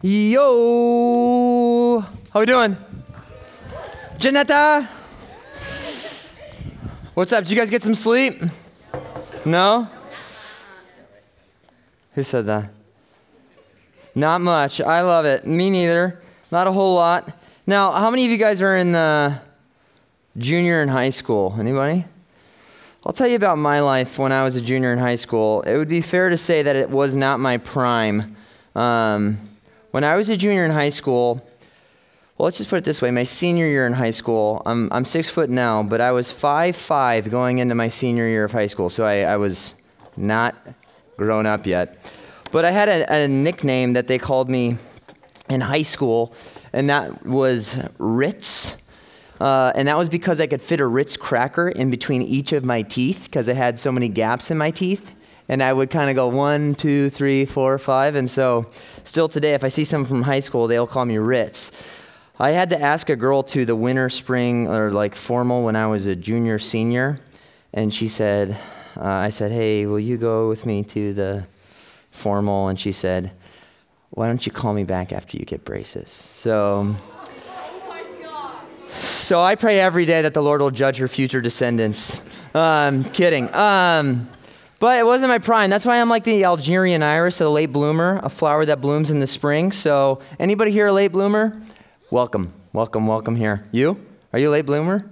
Yo, how we doing? Janetta, what's up? Did you guys get some sleep? No. Who said that? Not much. I love it. Me neither. Not a whole lot. Now, how many of you guys are in the junior in high school? Anybody? I'll tell you about my life when I was a junior in high school. It would be fair to say that it was not my prime. Um, when I was a junior in high school, well, let's just put it this way: my senior year in high school, I'm, I'm six foot now, but I was five five going into my senior year of high school, so I, I was not grown up yet. But I had a, a nickname that they called me in high school, and that was Ritz. Uh, and that was because I could fit a Ritz cracker in between each of my teeth because I had so many gaps in my teeth. And I would kind of go one, two, three, four, five. And so, still today, if I see someone from high school, they'll call me Ritz. I had to ask a girl to the winter, spring, or like formal when I was a junior, senior. And she said, uh, I said, hey, will you go with me to the formal? And she said, why don't you call me back after you get braces? So. So I pray every day that the Lord will judge her future descendants. Um, kidding. Um, but it wasn't my prime. That's why I'm like the Algerian iris, a late bloomer, a flower that blooms in the spring. So anybody here a late bloomer? Welcome, welcome, welcome here. You? Are you a late bloomer?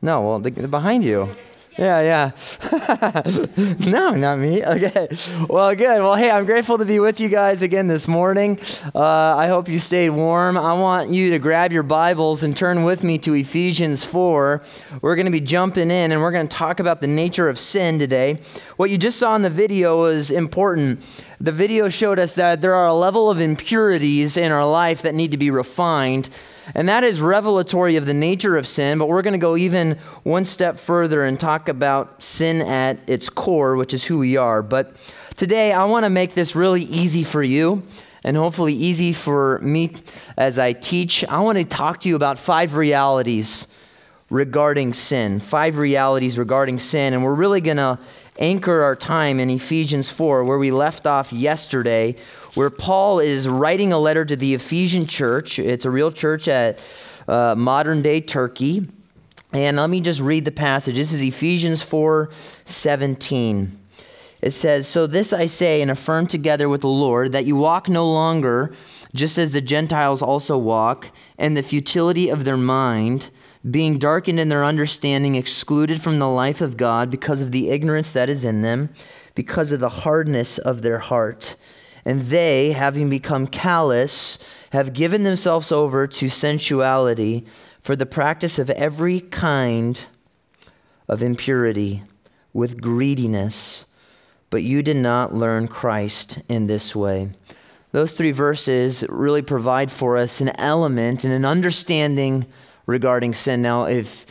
No, well, they're behind you. Yeah, yeah. no, not me. Okay. Well, good. Well, hey, I'm grateful to be with you guys again this morning. Uh, I hope you stayed warm. I want you to grab your Bibles and turn with me to Ephesians 4. We're going to be jumping in and we're going to talk about the nature of sin today. What you just saw in the video was important. The video showed us that there are a level of impurities in our life that need to be refined. And that is revelatory of the nature of sin, but we're going to go even one step further and talk about sin at its core, which is who we are. But today, I want to make this really easy for you and hopefully easy for me as I teach. I want to talk to you about five realities regarding sin, five realities regarding sin. And we're really going to anchor our time in Ephesians 4, where we left off yesterday, where Paul is writing a letter to the Ephesian church. It's a real church at uh, modern day Turkey. And let me just read the passage. This is Ephesians 4 17. It says, So this I say and affirm together with the Lord, that you walk no longer just as the Gentiles also walk, and the futility of their mind being darkened in their understanding, excluded from the life of God because of the ignorance that is in them, because of the hardness of their heart. And they, having become callous, have given themselves over to sensuality for the practice of every kind of impurity with greediness. But you did not learn Christ in this way. Those three verses really provide for us an element and an understanding regarding sin. Now, if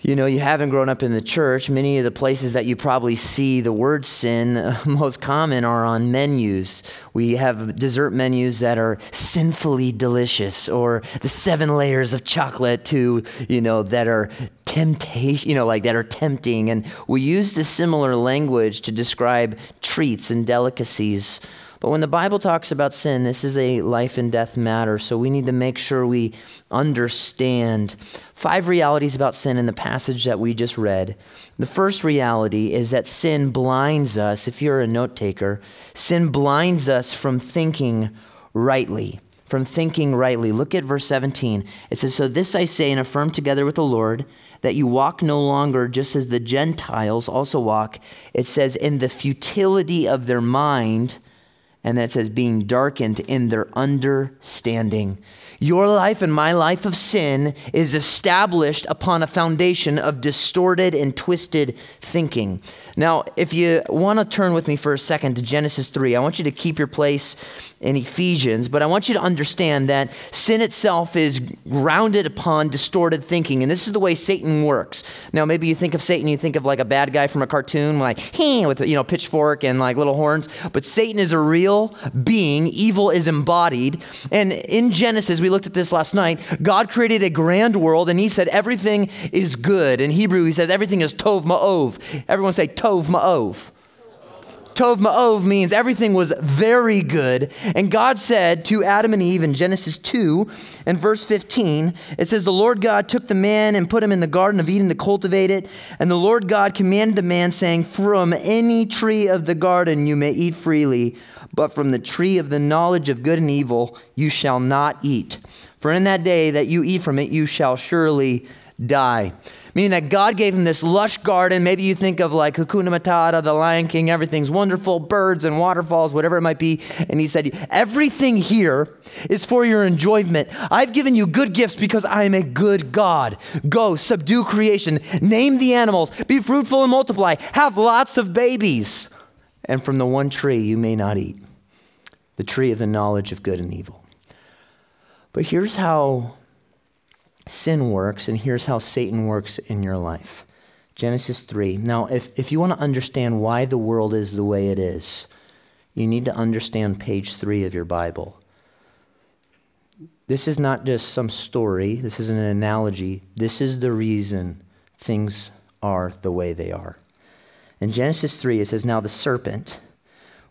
you know you haven't grown up in the church, many of the places that you probably see the word sin most common are on menus. We have dessert menus that are sinfully delicious, or the seven layers of chocolate to you know that are temptation, you know, like that are tempting. And we use the similar language to describe treats and delicacies. But when the Bible talks about sin, this is a life and death matter. So we need to make sure we understand five realities about sin in the passage that we just read. The first reality is that sin blinds us. If you're a note taker, sin blinds us from thinking rightly. From thinking rightly. Look at verse 17. It says, So this I say and affirm together with the Lord that you walk no longer just as the Gentiles also walk. It says, in the futility of their mind and that says being darkened in their understanding. Your life and my life of sin is established upon a foundation of distorted and twisted thinking. Now, if you want to turn with me for a second to Genesis 3, I want you to keep your place in Ephesians, but I want you to understand that sin itself is grounded upon distorted thinking, and this is the way Satan works. Now, maybe you think of Satan, you think of like a bad guy from a cartoon, like, he with, you know, pitchfork and like little horns, but Satan is a real being. Evil is embodied, and in Genesis, we looked at this last night. God created a grand world and he said everything is good. In Hebrew, he says everything is tov me'od. Everyone say tov me'od. Tov Me'od means everything was very good. And God said to Adam and Eve in Genesis 2 and verse 15, it says, The Lord God took the man and put him in the Garden of Eden to cultivate it. And the Lord God commanded the man, saying, From any tree of the garden you may eat freely, but from the tree of the knowledge of good and evil you shall not eat. For in that day that you eat from it, you shall surely die meaning that God gave him this lush garden. Maybe you think of like Hakuna Matata, the Lion King, everything's wonderful, birds and waterfalls, whatever it might be. And he said, Everything here is for your enjoyment. I've given you good gifts because I am a good God. Go, subdue creation, name the animals, be fruitful and multiply, have lots of babies. And from the one tree you may not eat the tree of the knowledge of good and evil. But here's how sin works, and here's how Satan works in your life. Genesis 3. Now, if, if you want to understand why the world is the way it is, you need to understand page 3 of your Bible. This is not just some story, this is an analogy. This is the reason things are the way they are. In Genesis 3, it says, Now the serpent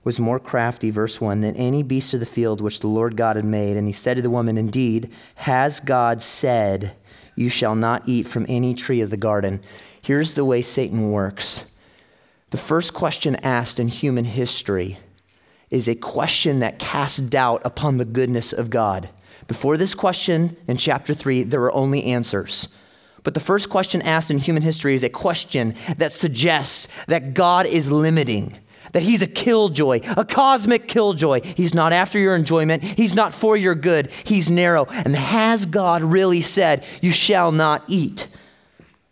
was more crafty, verse 1, than any beast of the field which the Lord God had made. And he said to the woman, Indeed, has God said, You shall not eat from any tree of the garden? Here's the way Satan works. The first question asked in human history is a question that casts doubt upon the goodness of God. Before this question in chapter 3, there were only answers. But the first question asked in human history is a question that suggests that God is limiting that he's a killjoy, a cosmic killjoy. He's not after your enjoyment, he's not for your good, he's narrow. And has God really said, You shall not eat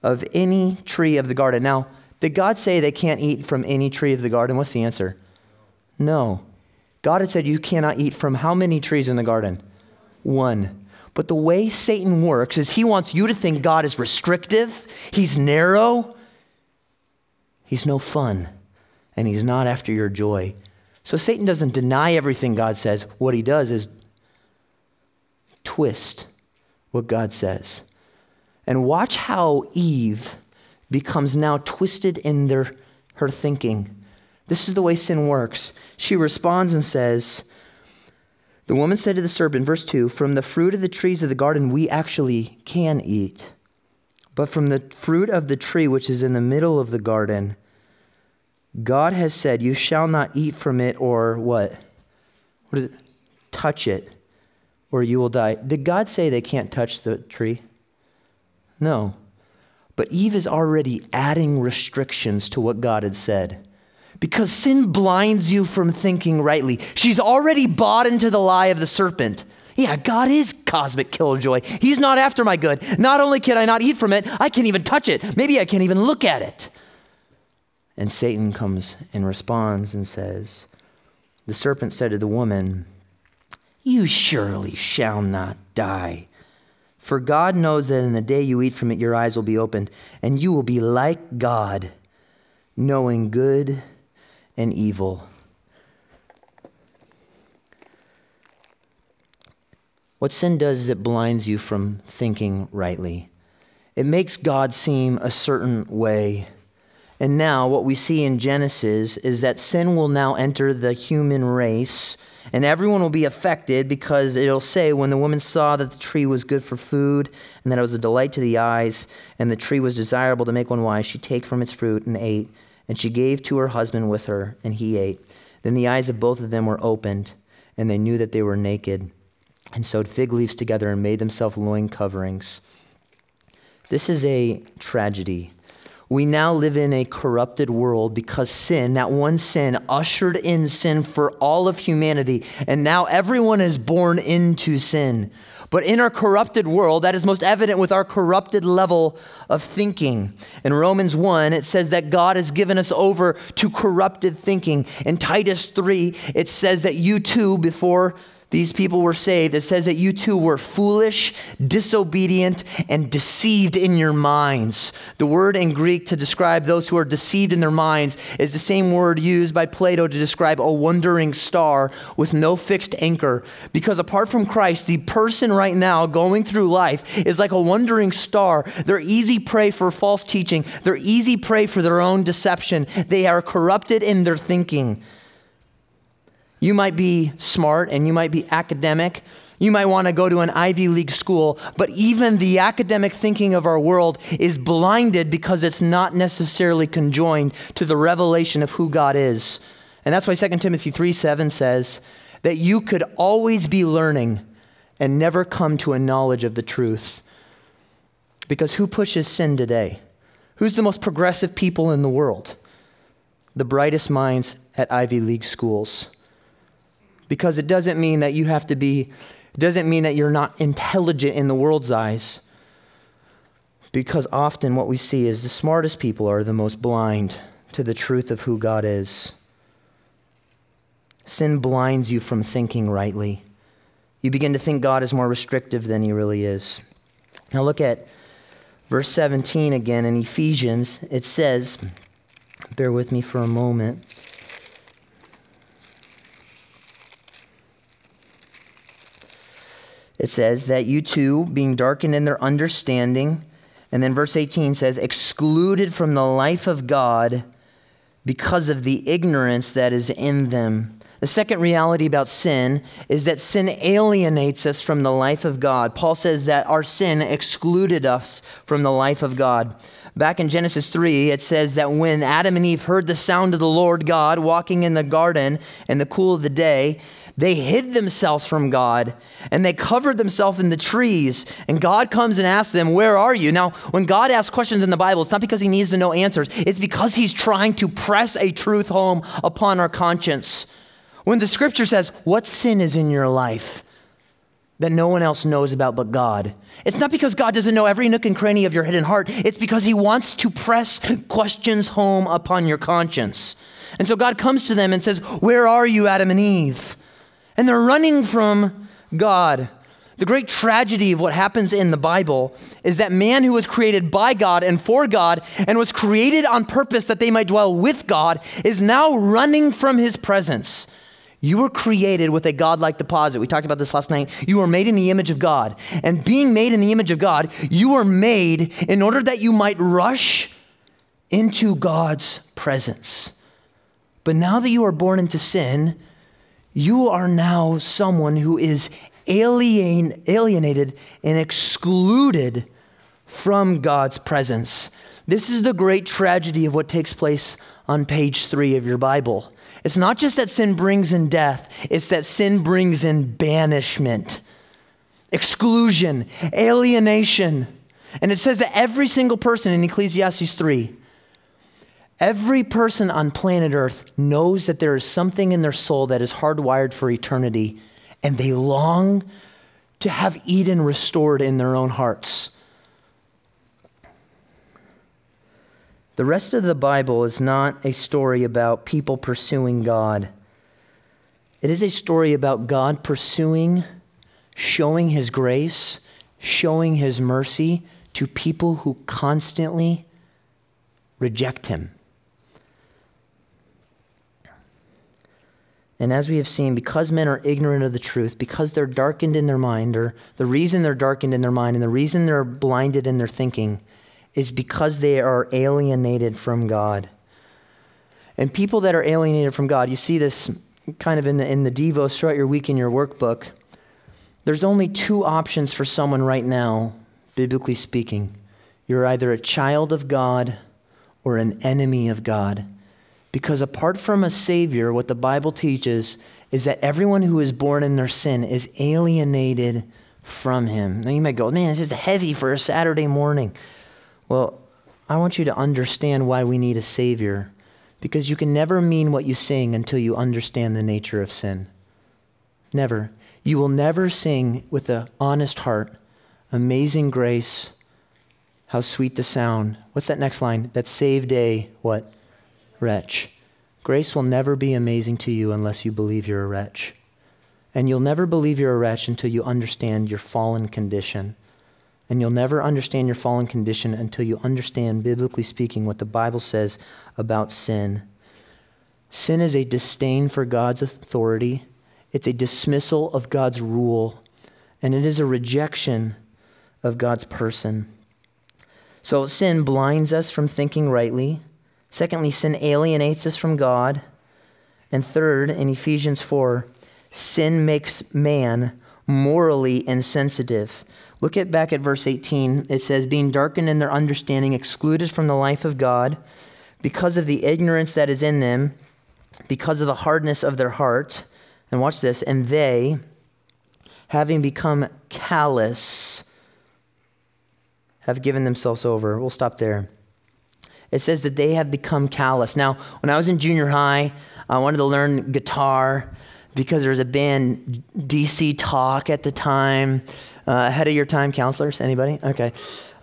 of any tree of the garden? Now, did God say they can't eat from any tree of the garden? What's the answer? No. God had said you cannot eat from how many trees in the garden? One. But the way Satan works is he wants you to think God is restrictive, he's narrow, he's no fun and he's not after your joy. So Satan doesn't deny everything God says. What he does is twist what God says. And watch how Eve becomes now twisted in their, her thinking. This is the way sin works. She responds and says, The woman said to the serpent, verse 2 From the fruit of the trees of the garden we actually can eat. But from the fruit of the tree which is in the middle of the garden, God has said, You shall not eat from it or what? What is it? Touch it or you will die. Did God say they can't touch the tree? No. But Eve is already adding restrictions to what God had said. Because sin blinds you from thinking rightly. She's already bought into the lie of the serpent. Yeah, God is cosmic killjoy. He's not after my good. Not only can I not eat from it, I can't even touch it. Maybe I can't even look at it. And Satan comes and responds and says, The serpent said to the woman, You surely shall not die. For God knows that in the day you eat from it, your eyes will be opened, and you will be like God, knowing good and evil. What sin does is it blinds you from thinking rightly. It makes God seem a certain way and now, what we see in Genesis is that sin will now enter the human race, and everyone will be affected because it'll say, When the woman saw that the tree was good for food, and that it was a delight to the eyes, and the tree was desirable to make one wise, she take from its fruit and ate, and she gave to her husband with her, and he ate. Then the eyes of both of them were opened, and they knew that they were naked, and sewed fig leaves together and made themselves loin coverings. This is a tragedy we now live in a corrupted world because sin, that one sin, ushered in sin for all of humanity. And now everyone is born into sin. But in our corrupted world, that is most evident with our corrupted level of thinking. In Romans 1, it says that God has given us over to corrupted thinking. In Titus 3, it says that you too, before these people were saved, it says that you too were foolish, disobedient, and deceived in your minds. The word in Greek to describe those who are deceived in their minds is the same word used by Plato to describe a wandering star with no fixed anchor. Because apart from Christ, the person right now going through life is like a wandering star. They're easy prey for false teaching, they're easy prey for their own deception. They are corrupted in their thinking. You might be smart and you might be academic. You might want to go to an Ivy League school, but even the academic thinking of our world is blinded because it's not necessarily conjoined to the revelation of who God is. And that's why 2 Timothy 3 7 says that you could always be learning and never come to a knowledge of the truth. Because who pushes sin today? Who's the most progressive people in the world? The brightest minds at Ivy League schools because it doesn't mean that you have to be, doesn't mean that you're not intelligent in the world's eyes. Because often what we see is the smartest people are the most blind to the truth of who God is. Sin blinds you from thinking rightly. You begin to think God is more restrictive than he really is. Now look at verse 17 again in Ephesians. It says, bear with me for a moment. It says that you too, being darkened in their understanding, and then verse 18 says, excluded from the life of God because of the ignorance that is in them. The second reality about sin is that sin alienates us from the life of God. Paul says that our sin excluded us from the life of God. Back in Genesis 3, it says that when Adam and Eve heard the sound of the Lord God walking in the garden in the cool of the day, they hid themselves from God and they covered themselves in the trees. And God comes and asks them, Where are you? Now, when God asks questions in the Bible, it's not because he needs to know answers, it's because he's trying to press a truth home upon our conscience. When the scripture says, What sin is in your life? that no one else knows about but God. It's not because God doesn't know every nook and cranny of your hidden heart, it's because He wants to press questions home upon your conscience. And so God comes to them and says, Where are you, Adam and Eve? And they're running from God. The great tragedy of what happens in the Bible is that man who was created by God and for God and was created on purpose that they might dwell with God is now running from his presence. You were created with a godlike deposit. We talked about this last night. You were made in the image of God. And being made in the image of God, you were made in order that you might rush into God's presence. But now that you are born into sin, you are now someone who is alien, alienated and excluded from God's presence. This is the great tragedy of what takes place on page three of your Bible. It's not just that sin brings in death, it's that sin brings in banishment, exclusion, alienation. And it says that every single person in Ecclesiastes 3 Every person on planet Earth knows that there is something in their soul that is hardwired for eternity, and they long to have Eden restored in their own hearts. The rest of the Bible is not a story about people pursuing God. It is a story about God pursuing, showing His grace, showing His mercy to people who constantly reject Him. And as we have seen, because men are ignorant of the truth, because they're darkened in their mind, or the reason they're darkened in their mind and the reason they're blinded in their thinking is because they are alienated from God. And people that are alienated from God, you see this kind of in the, in the Devos throughout your week in your workbook. There's only two options for someone right now, biblically speaking. You're either a child of God or an enemy of God. Because apart from a Savior, what the Bible teaches is that everyone who is born in their sin is alienated from Him. Now you might go, man, this is heavy for a Saturday morning. Well, I want you to understand why we need a Savior. Because you can never mean what you sing until you understand the nature of sin. Never. You will never sing with an honest heart, Amazing grace, how sweet the sound. What's that next line? That saved a what? Wretch. Grace will never be amazing to you unless you believe you're a wretch. And you'll never believe you're a wretch until you understand your fallen condition. And you'll never understand your fallen condition until you understand, biblically speaking, what the Bible says about sin. Sin is a disdain for God's authority, it's a dismissal of God's rule, and it is a rejection of God's person. So sin blinds us from thinking rightly. Secondly, sin alienates us from God. And third, in Ephesians 4, sin makes man morally insensitive. Look at back at verse 18. It says, being darkened in their understanding, excluded from the life of God, because of the ignorance that is in them, because of the hardness of their heart. And watch this, and they, having become callous, have given themselves over. We'll stop there. It says that they have become callous. Now, when I was in junior high, I wanted to learn guitar because there was a band DC Talk at the time. Uh, ahead of your time, counselors? Anybody? Okay.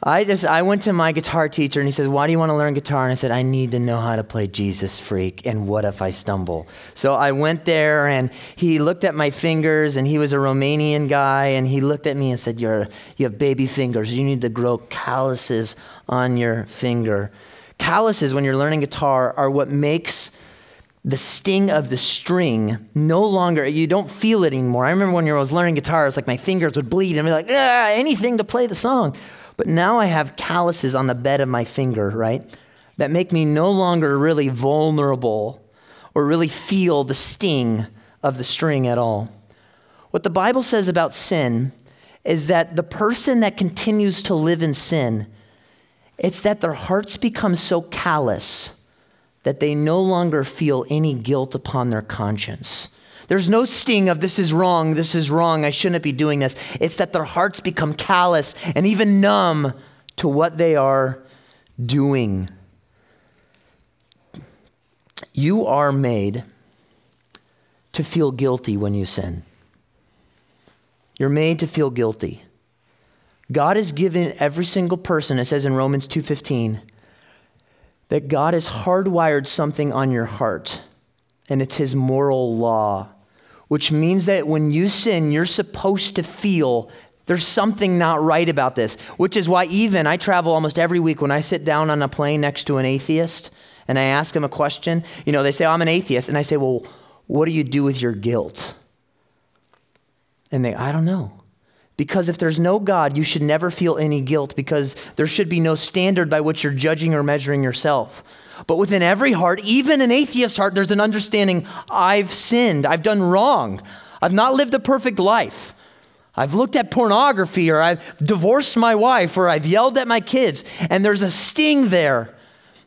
I just I went to my guitar teacher and he said, "Why do you want to learn guitar?" And I said, "I need to know how to play Jesus Freak and what if I stumble?" So I went there and he looked at my fingers and he was a Romanian guy and he looked at me and said, "You're you have baby fingers. You need to grow calluses on your finger." Calluses when you're learning guitar are what makes the sting of the string no longer, you don't feel it anymore. I remember when I was learning guitar, it's like my fingers would bleed and be like, ah, anything to play the song. But now I have calluses on the bed of my finger, right? That make me no longer really vulnerable or really feel the sting of the string at all. What the Bible says about sin is that the person that continues to live in sin, it's that their hearts become so callous that they no longer feel any guilt upon their conscience. There's no sting of this is wrong, this is wrong, I shouldn't be doing this. It's that their hearts become callous and even numb to what they are doing. You are made to feel guilty when you sin. You're made to feel guilty. God has given every single person, it says in Romans 2:15, that God has hardwired something on your heart, and it's His moral law, which means that when you sin, you're supposed to feel there's something not right about this, which is why even I travel almost every week when I sit down on a plane next to an atheist and I ask them a question. You know, they say, oh, I'm an atheist. And I say, Well, what do you do with your guilt? And they, I don't know. Because if there's no God, you should never feel any guilt because there should be no standard by which you're judging or measuring yourself. But within every heart, even an atheist heart, there's an understanding I've sinned, I've done wrong, I've not lived a perfect life. I've looked at pornography, or I've divorced my wife, or I've yelled at my kids, and there's a sting there.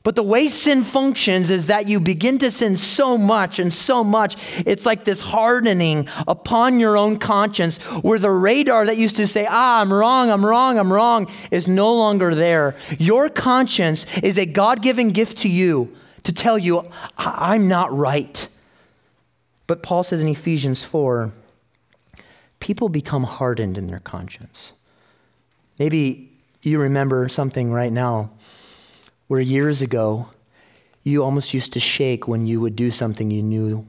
But the way sin functions is that you begin to sin so much and so much, it's like this hardening upon your own conscience where the radar that used to say, ah, I'm wrong, I'm wrong, I'm wrong, is no longer there. Your conscience is a God given gift to you to tell you, I'm not right. But Paul says in Ephesians 4, people become hardened in their conscience. Maybe you remember something right now where years ago you almost used to shake when you would do something you knew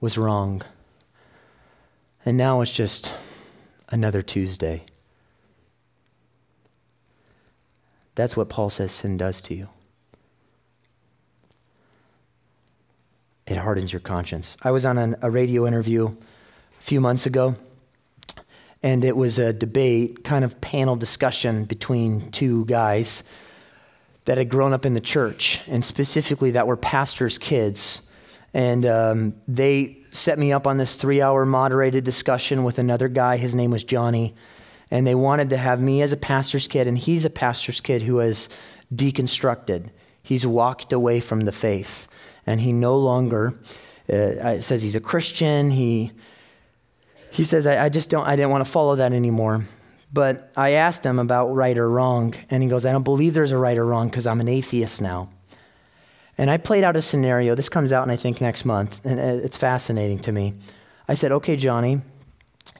was wrong. And now it's just another Tuesday. That's what Paul says sin does to you. It hardens your conscience. I was on an, a radio interview a few months ago, and it was a debate, kind of panel discussion between two guys that had grown up in the church, and specifically that were pastors' kids. And um, they set me up on this three hour moderated discussion with another guy. His name was Johnny. And they wanted to have me as a pastor's kid, and he's a pastor's kid who has deconstructed. He's walked away from the faith, and he no longer uh, says he's a Christian. He, he says, I, I just don't, I didn't want to follow that anymore. But I asked him about right or wrong, and he goes, I don't believe there's a right or wrong because I'm an atheist now. And I played out a scenario. This comes out, and I think, next month, and it's fascinating to me. I said, Okay, Johnny,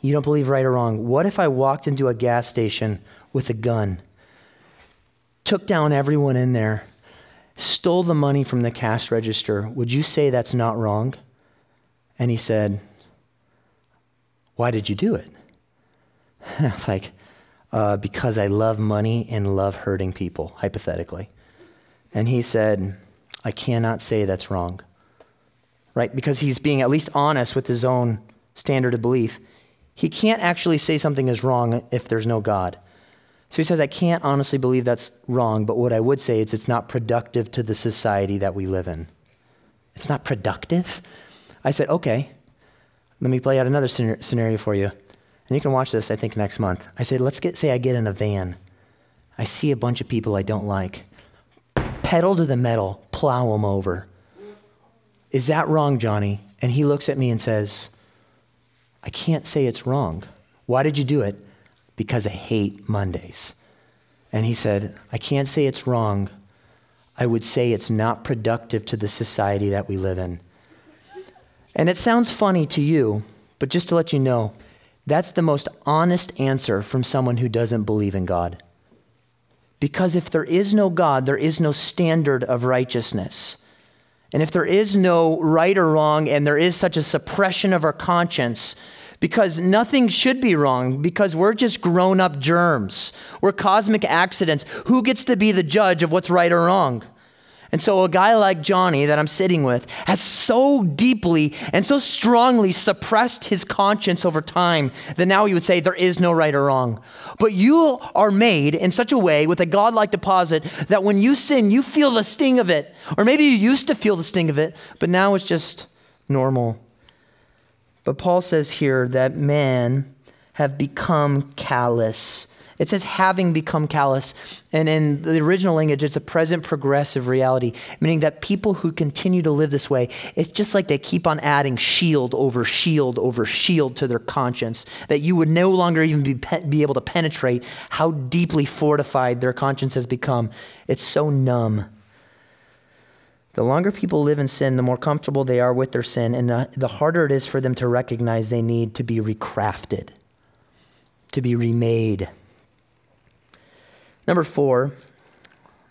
you don't believe right or wrong. What if I walked into a gas station with a gun, took down everyone in there, stole the money from the cash register? Would you say that's not wrong? And he said, Why did you do it? And I was like, uh, Because I love money and love hurting people, hypothetically. And he said, I cannot say that's wrong. Right? Because he's being at least honest with his own standard of belief. He can't actually say something is wrong if there's no God. So he says, I can't honestly believe that's wrong, but what I would say is it's not productive to the society that we live in. It's not productive? I said, okay, let me play out another scenario for you. And you can watch this, I think, next month. I said, let's get, say I get in a van. I see a bunch of people I don't like. Pedal to the metal, plow them over. Is that wrong, Johnny? And he looks at me and says, I can't say it's wrong. Why did you do it? Because I hate Mondays. And he said, I can't say it's wrong. I would say it's not productive to the society that we live in. And it sounds funny to you, but just to let you know, that's the most honest answer from someone who doesn't believe in God. Because if there is no God, there is no standard of righteousness. And if there is no right or wrong, and there is such a suppression of our conscience, because nothing should be wrong, because we're just grown up germs, we're cosmic accidents, who gets to be the judge of what's right or wrong? And so, a guy like Johnny that I'm sitting with has so deeply and so strongly suppressed his conscience over time that now he would say there is no right or wrong. But you are made in such a way with a godlike deposit that when you sin, you feel the sting of it. Or maybe you used to feel the sting of it, but now it's just normal. But Paul says here that men have become callous it says having become callous. And in the original language, it's a present progressive reality, meaning that people who continue to live this way, it's just like they keep on adding shield over shield over shield to their conscience, that you would no longer even be, be able to penetrate how deeply fortified their conscience has become. It's so numb. The longer people live in sin, the more comfortable they are with their sin, and the, the harder it is for them to recognize they need to be recrafted, to be remade. Number four,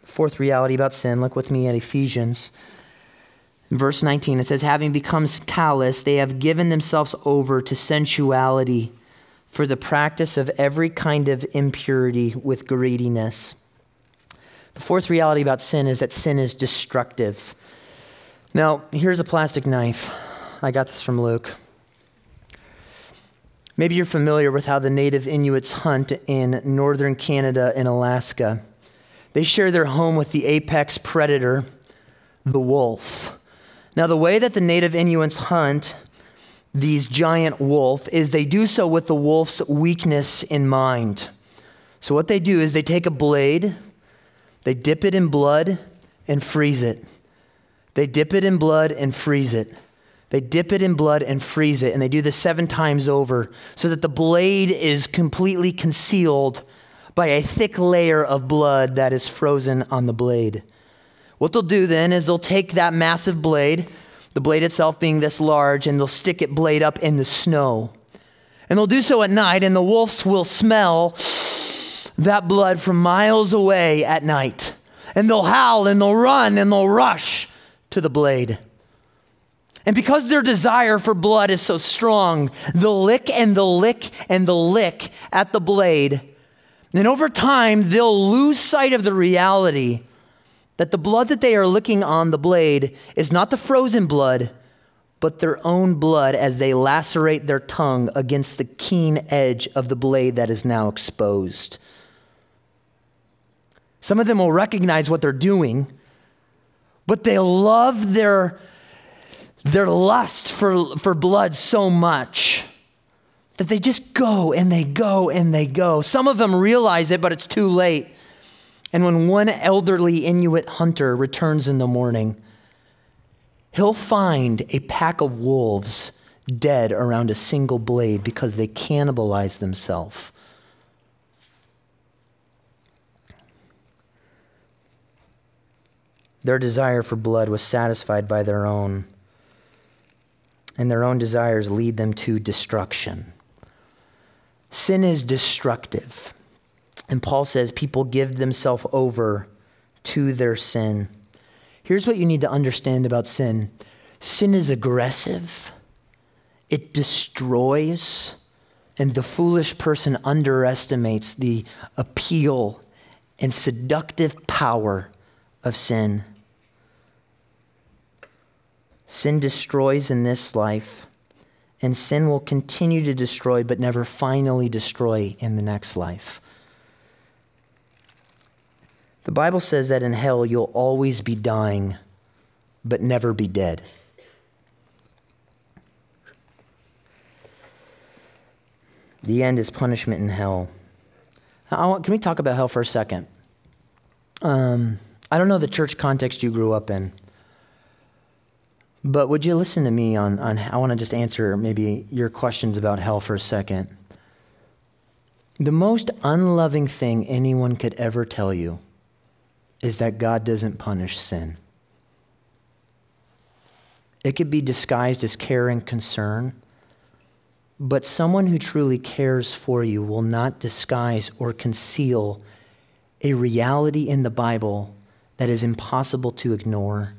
fourth reality about sin, look with me at Ephesians. Verse 19, it says, Having become callous, they have given themselves over to sensuality for the practice of every kind of impurity with greediness. The fourth reality about sin is that sin is destructive. Now, here's a plastic knife. I got this from Luke. Maybe you're familiar with how the native Inuits hunt in northern Canada and Alaska. They share their home with the apex predator, the wolf. Now, the way that the native Inuits hunt these giant wolf is they do so with the wolf's weakness in mind. So, what they do is they take a blade, they dip it in blood, and freeze it. They dip it in blood and freeze it. They dip it in blood and freeze it, and they do this seven times over so that the blade is completely concealed by a thick layer of blood that is frozen on the blade. What they'll do then is they'll take that massive blade, the blade itself being this large, and they'll stick it blade up in the snow. And they'll do so at night, and the wolves will smell that blood from miles away at night. And they'll howl and they'll run and they'll rush to the blade. And because their desire for blood is so strong, they'll lick and they'll lick and they'll lick at the blade. And over time, they'll lose sight of the reality that the blood that they are licking on the blade is not the frozen blood, but their own blood as they lacerate their tongue against the keen edge of the blade that is now exposed. Some of them will recognize what they're doing, but they love their their lust for, for blood so much that they just go and they go and they go. Some of them realize it, but it's too late. And when one elderly Inuit hunter returns in the morning, he'll find a pack of wolves dead around a single blade because they cannibalized themselves. Their desire for blood was satisfied by their own and their own desires lead them to destruction. Sin is destructive. And Paul says people give themselves over to their sin. Here's what you need to understand about sin sin is aggressive, it destroys, And the foolish person underestimates the appeal and seductive power of sin. Sin destroys in this life, and sin will continue to destroy, but never finally destroy in the next life. The Bible says that in hell you'll always be dying, but never be dead. The end is punishment in hell. Want, can we talk about hell for a second? Um, I don't know the church context you grew up in, but would you listen to me on, on I want to just answer maybe your questions about hell for a second. The most unloving thing anyone could ever tell you is that God doesn't punish sin. It could be disguised as care and concern, but someone who truly cares for you will not disguise or conceal a reality in the Bible that is impossible to ignore.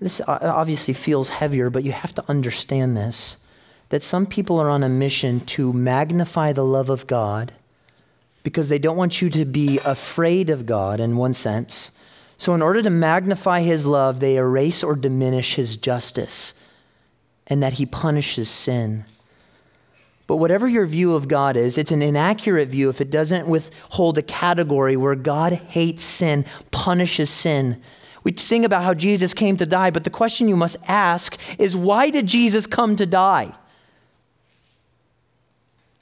This uh, obviously feels heavier, but you have to understand this that some people are on a mission to magnify the love of God because they don't want you to be afraid of God in one sense. So, in order to magnify his love, they erase or diminish his justice and that he punishes sin. But whatever your view of God is, it's an inaccurate view if it doesn't withhold a category where God hates sin, punishes sin. We sing about how Jesus came to die, but the question you must ask is why did Jesus come to die?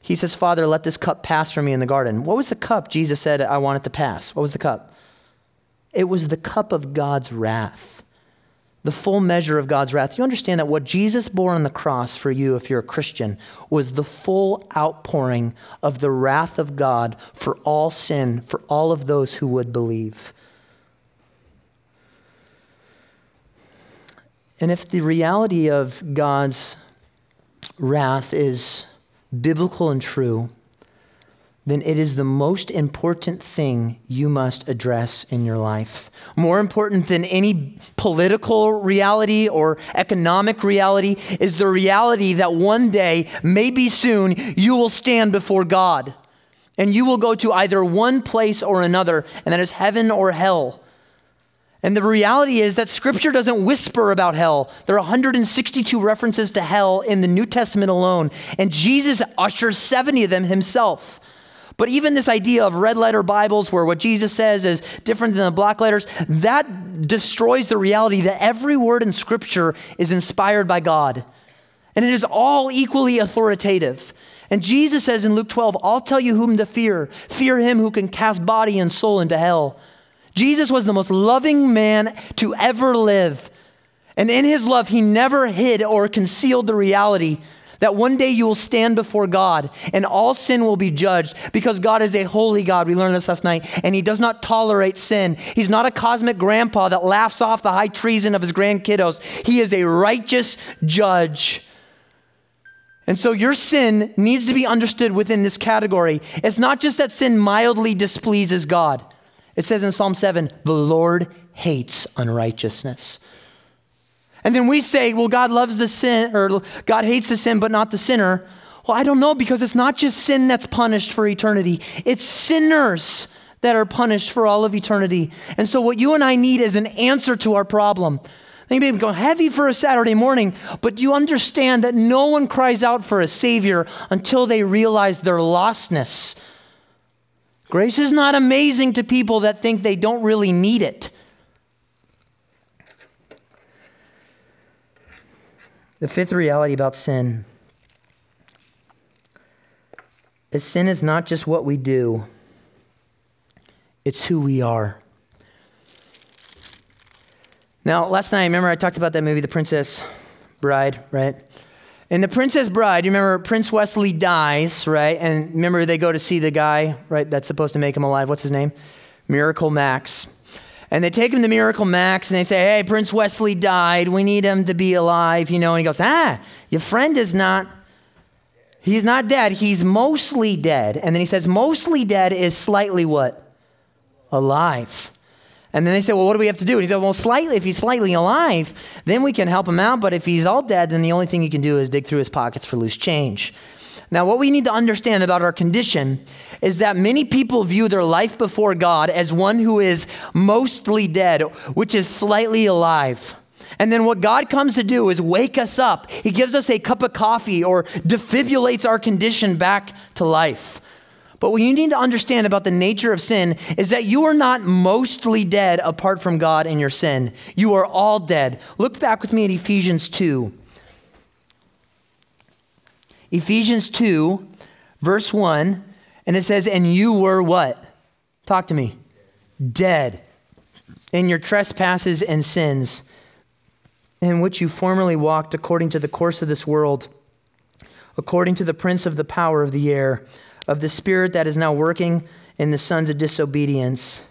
He says, Father, let this cup pass from me in the garden. What was the cup Jesus said I want it to pass? What was the cup? It was the cup of God's wrath the full measure of God's wrath. You understand that what Jesus bore on the cross for you, if you're a Christian, was the full outpouring of the wrath of God for all sin, for all of those who would believe. And if the reality of God's wrath is biblical and true, then it is the most important thing you must address in your life. More important than any political reality or economic reality is the reality that one day, maybe soon, you will stand before God. And you will go to either one place or another, and that is heaven or hell. And the reality is that scripture doesn't whisper about hell. There are 162 references to hell in the New Testament alone, and Jesus ushers 70 of them himself. But even this idea of red letter Bibles, where what Jesus says is different than the black letters, that destroys the reality that every word in Scripture is inspired by God. And it is all equally authoritative. And Jesus says in Luke 12, I'll tell you whom to fear. Fear him who can cast body and soul into hell. Jesus was the most loving man to ever live. And in his love, he never hid or concealed the reality that one day you will stand before God and all sin will be judged because God is a holy God. We learned this last night. And He does not tolerate sin. He's not a cosmic grandpa that laughs off the high treason of his grandkiddos. He is a righteous judge. And so your sin needs to be understood within this category. It's not just that sin mildly displeases God. It says in Psalm 7 the Lord hates unrighteousness. And then we say, well, God loves the sin, or God hates the sin, but not the sinner. Well, I don't know because it's not just sin that's punished for eternity, it's sinners that are punished for all of eternity. And so, what you and I need is an answer to our problem. They may go heavy for a Saturday morning, but you understand that no one cries out for a Savior until they realize their lostness. Grace is not amazing to people that think they don't really need it. The fifth reality about sin is sin is not just what we do, it's who we are. Now, last night, remember I talked about that movie, The Princess Bride, right? In The Princess Bride, you remember Prince Westley dies, right? And remember they go to see the guy, right, that's supposed to make him alive. What's his name? Miracle Max. And they take him to Miracle Max and they say, Hey, Prince Westley died. We need him to be alive, you know. And he goes, Ah, your friend is not, he's not dead. He's mostly dead. And then he says, Mostly dead is slightly what? Alive. And then they say, well, what do we have to do? And he said, well, slightly, if he's slightly alive, then we can help him out. But if he's all dead, then the only thing you can do is dig through his pockets for loose change. Now, what we need to understand about our condition is that many people view their life before God as one who is mostly dead, which is slightly alive. And then what God comes to do is wake us up. He gives us a cup of coffee or defibrillates our condition back to life. But what you need to understand about the nature of sin is that you are not mostly dead apart from God and your sin. You are all dead. Look back with me at Ephesians 2. Ephesians 2, verse 1, and it says, And you were what? Talk to me. Dead in your trespasses and sins, in which you formerly walked according to the course of this world, according to the prince of the power of the air of the spirit that is now working in the sons of disobedience.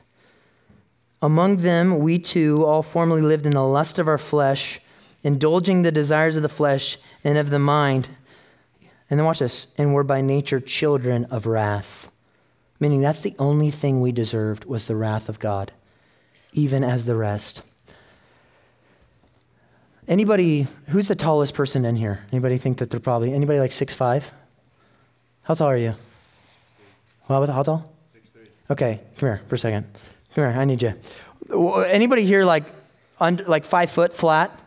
Among them, we too all formerly lived in the lust of our flesh, indulging the desires of the flesh and of the mind. And then watch this, and were by nature children of wrath. Meaning that's the only thing we deserved was the wrath of God, even as the rest. Anybody, who's the tallest person in here? Anybody think that they're probably, anybody like six five? How tall are you? Well, how tall? Six three. Okay, come here for a second. Come here, I need you. Anybody here like under, like five foot flat?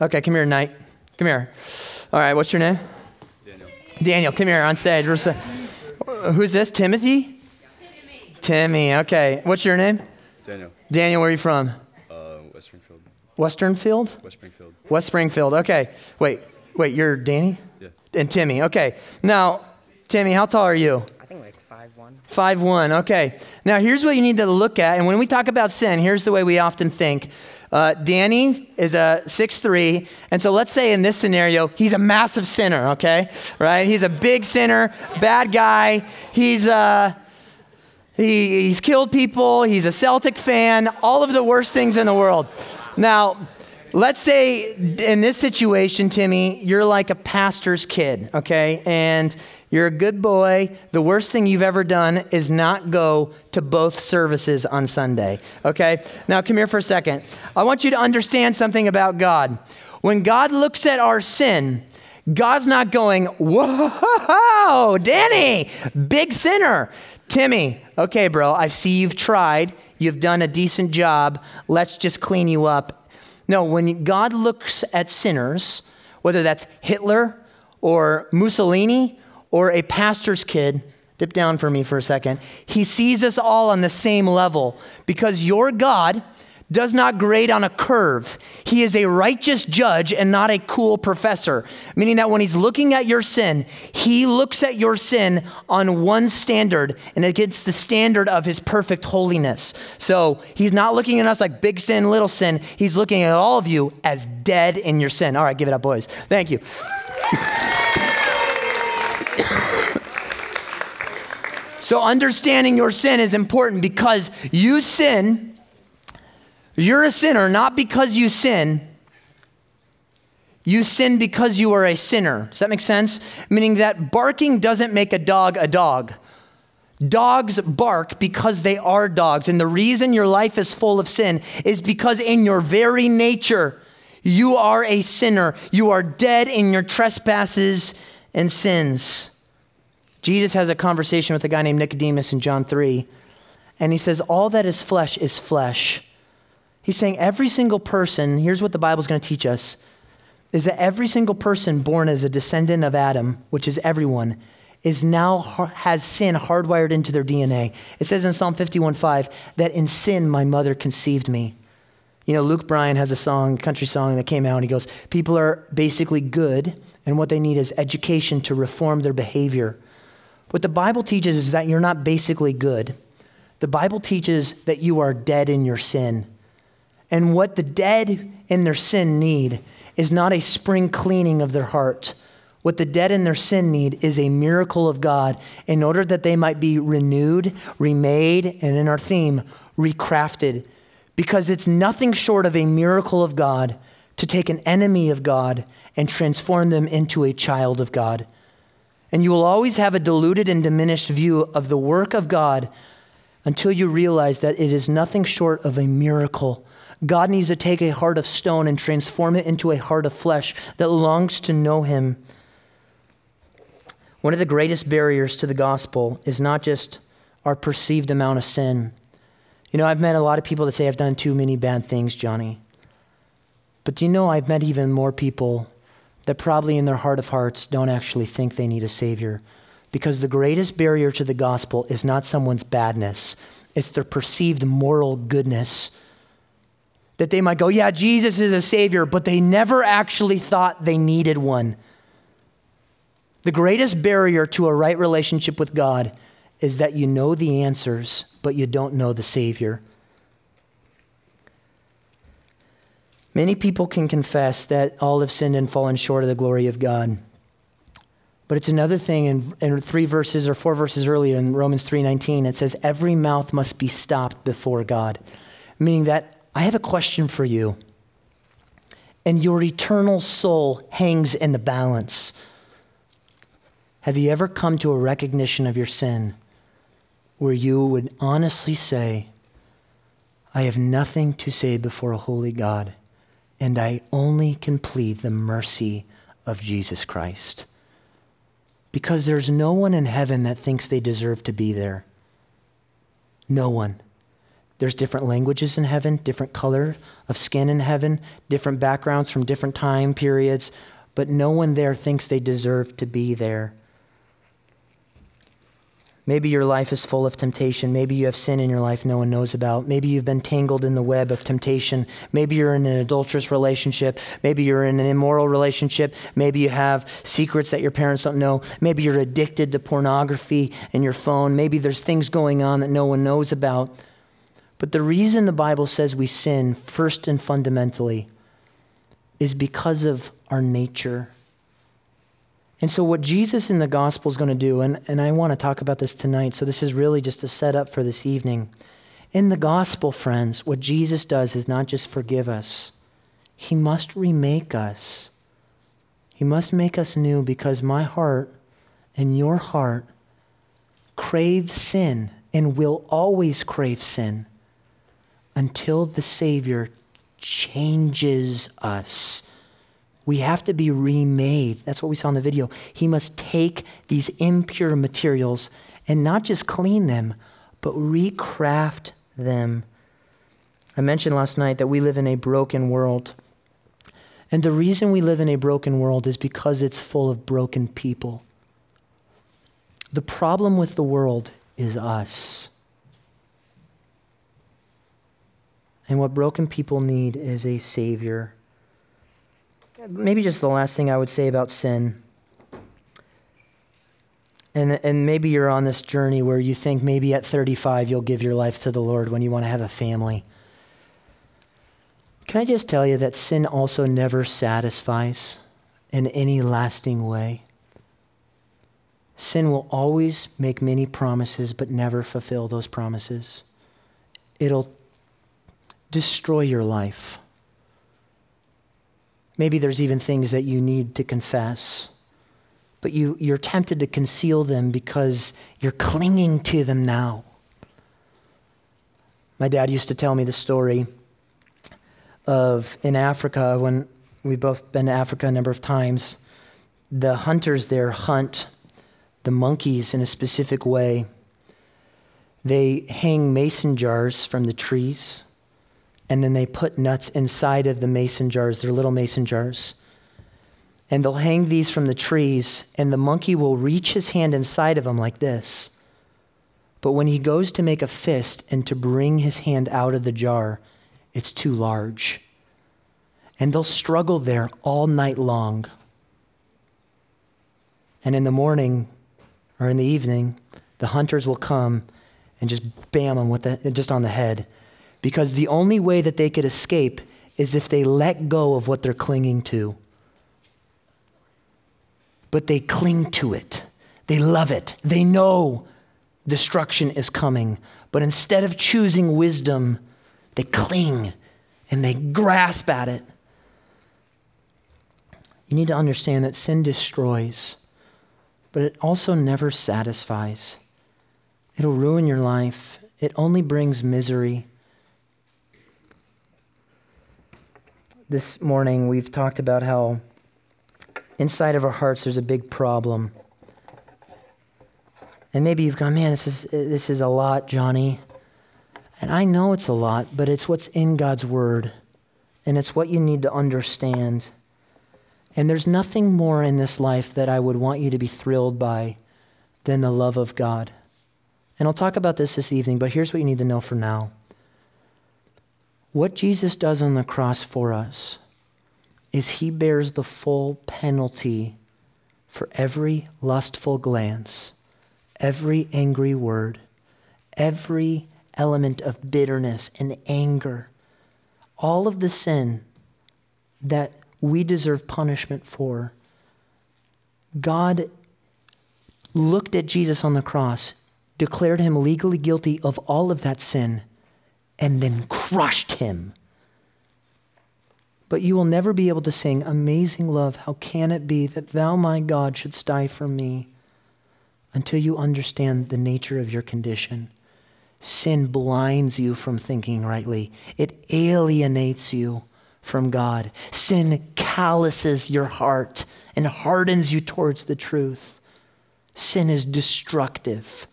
Okay, come here, Knight. Come here. All right, what's your name? Daniel. Daniel, come here on stage. Who's this? Timothy? Timmy. Timmy. Okay. What's your name? Daniel. Daniel, where are you from? Uh, West Springfield. Westernfield? West Springfield. West Springfield. Okay. Wait, wait. You're Danny? Yeah. And Timmy. Okay. Now, Timmy, how tall are you? I think like five one. Five one. Okay. Now here's what you need to look at, and when we talk about sin, here's the way we often think. Uh, Danny is a six three, and so let's say in this scenario, he's a massive sinner. Okay, right? He's a big sinner, bad guy. He's uh, he, he's killed people. He's a Celtic fan. All of the worst things in the world. Now, Let's say in this situation, Timmy, you're like a pastor's kid, okay? And you're a good boy. The worst thing you've ever done is not go to both services on Sunday, okay? Now, come here for a second. I want you to understand something about God. When God looks at our sin, God's not going, whoa, Danny, big sinner. Timmy, okay, bro, I see you've tried. You've done a decent job. Let's just clean you up no, when God looks at sinners, whether that's Hitler or Mussolini or a pastor's kid, dip down for me for a second, he sees us all on the same level because your God does not grade on a curve. He is a righteous judge and not a cool professor. Meaning that when he's looking at your sin, he looks at your sin on one standard and against the standard of his perfect holiness. So he's not looking at us like big sin, little sin. He's looking at all of you as dead in your sin. All right, give it up, boys. Thank you. so understanding your sin is important because you sin you're a sinner not because you sin. You sin because you are a sinner. Does that make sense? Meaning that barking doesn't make a dog a dog. Dogs bark because they are dogs. And the reason your life is full of sin is because in your very nature, you are a sinner. You are dead in your trespasses and sins. Jesus has a conversation with a guy named Nicodemus in John 3, and he says, All that is flesh is flesh He's saying every single person, here's what the Bible's going to teach us, is that every single person born as a descendant of Adam, which is everyone, is now has sin hardwired into their DNA. It says in Psalm 51:5 that in sin my mother conceived me. You know, Luke Bryan has a song, country song that came out, and he goes, People are basically good, and what they need is education to reform their behavior. What the Bible teaches is that you're not basically good. The Bible teaches that you are dead in your sin. And what the dead in their sin need is not a spring cleaning of their heart. What the dead in their sin need is a miracle of God in order that they might be renewed, remade, and in our theme, recrafted. Because it's nothing short of a miracle of God to take an enemy of God and transform them into a child of God. And you will always have a diluted and diminished view of the work of God until you realize that it is nothing short of a miracle. God needs to take a heart of stone and transform it into a heart of flesh that longs to know Him. One of the greatest barriers to the gospel is not just our perceived amount of sin. You know, I've met a lot of people that say, I've done too many bad things, Johnny. But do you know, I've met even more people that probably in their heart of hearts don't actually think they need a Savior. Because the greatest barrier to the gospel is not someone's badness, it's their perceived moral goodness. That they might go, yeah, Jesus is a Savior, but they never actually thought they needed one. The greatest barrier to a right relationship with God is that you know the answers, but you don't know the Savior. Many people can confess that all have sinned and fallen short of the glory of God. But it's another thing in, in three verses or four verses earlier in Romans 3:19 it says every mouth must be stopped before God. Meaning that I have a question for you. And your eternal soul hangs in the balance. Have you ever come to a recognition of your sin where you would honestly say, I have nothing to say before a holy God, and I only can plead the mercy of Jesus Christ? Because there's no one in heaven that thinks they deserve to be there. No one. There's different languages in heaven, different color of skin in heaven, different backgrounds from different time periods, but no one there thinks they deserve to be there. Maybe your life is full of temptation. Maybe you have sin in your life no one knows about. Maybe you've been tangled in the web of temptation. Maybe you're in an adulterous relationship. Maybe you're in an immoral relationship. Maybe you have secrets that your parents don't know. Maybe you're addicted to pornography in your phone. Maybe there's things going on that no one knows about. But the reason the Bible says we sin, first and fundamentally, is because of our nature and so, what Jesus in the gospel is going to do, and, and I want to talk about this tonight, so this is really just a setup for this evening. In the gospel, friends, what Jesus does is not just forgive us, He must remake us. He must make us new because my heart and your heart crave sin and will always crave sin until the Savior changes us we have to be remade. That's what we saw in the video. He must take these impure materials and not just clean them, but recraft them. I mentioned last night that we live in a broken world. And the reason we live in a broken world is because it's full of broken people. The problem with the world is us. And what broken people need is a Savior maybe just the last thing I would say about sin. And, and maybe you're on this journey where you think maybe at 35 you'll give your life to the Lord when you want to have a family. Can I just tell you that sin also never satisfies in any lasting way? Sin will always make many promises but never fulfill those promises. It'll destroy your life. Maybe there's even things that you need to confess, but you, you're tempted to conceal them because you're clinging to them now. My dad used to tell me the story of in Africa, when we've both been to Africa a number of times, the hunters there hunt the monkeys in a specific way. They hang mason jars from the trees and then they put nuts inside of the mason jars, they're little mason jars. And they'll hang these from the trees, and the monkey will reach his hand inside of them like this. But when he goes to make a fist and to bring his hand out of the jar, it's too large. And they'll struggle there all night long. And in the morning or in the evening, the hunters will come and just bam them with the, just on the head because the only way that they could escape is if they let go of what they're clinging to. But they cling to it, they love it, they know destruction is coming. But instead of choosing wisdom, they cling and they grasp at it. You need to understand that sin destroys, but it also never satisfies. It'll ruin your life it only brings misery. This morning, we've talked about how inside of our hearts there's a big problem. And maybe you've gone, man, this is, this is a lot, Johnny. And I know it's a lot, but it's what's in God's word. And it's what you need to understand. And there's nothing more in this life that I would want you to be thrilled by than the love of God. And I'll talk about this this evening, but here's what you need to know for now. What Jesus does on the cross for us is he bears the full penalty for every lustful glance, every angry word, every element of bitterness and anger, all of the sin that we deserve punishment for. God looked at Jesus on the cross, declared him legally guilty of all of that sin, and then crushed him. But you will never be able to sing, Amazing love, how can it be that thou, my God, shouldst die for me? Until you understand the nature of your condition. Sin blinds you from thinking rightly, it alienates you from God. Sin calluses your heart and hardens you towards the truth. Sin is destructive,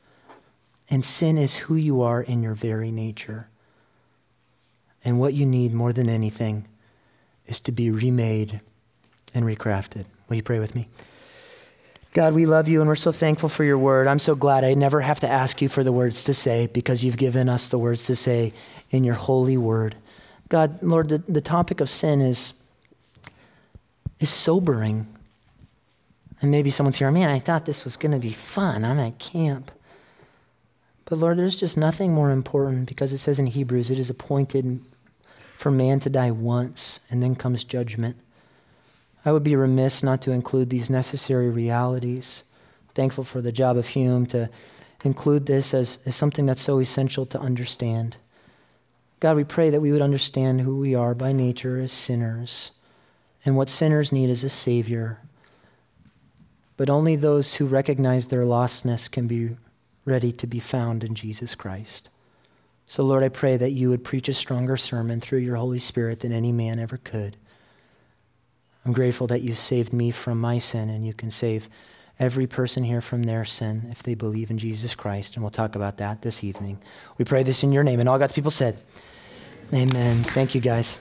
and sin is who you are in your very nature. And what you need more than anything is to be remade and recrafted. Will you pray with me? God, we love you and we're so thankful for your word. I'm so glad I never have to ask you for the words to say because you've given us the words to say in your holy word. God, Lord, the, the topic of sin is, is sobering. And maybe someone's here, man, I thought this was going to be fun. I'm at camp. But Lord, there's just nothing more important because it says in Hebrews, it is appointed for man to die once, and then comes judgment. I would be remiss not to include these necessary realities. Thankful for the job of Hume to include this as, as something that's so essential to understand. God, we pray that we would understand who we are by nature as sinners and what sinners need is a Savior. But only those who recognize their lostness can be ready to be found in Jesus Christ. So, Lord, I pray that you would preach a stronger sermon through your Holy Spirit than any man ever could. I'm grateful that you saved me from my sin, and you can save every person here from their sin if they believe in Jesus Christ. And we'll talk about that this evening. We pray this in your name. And all God's people said, Amen. Thank you, guys.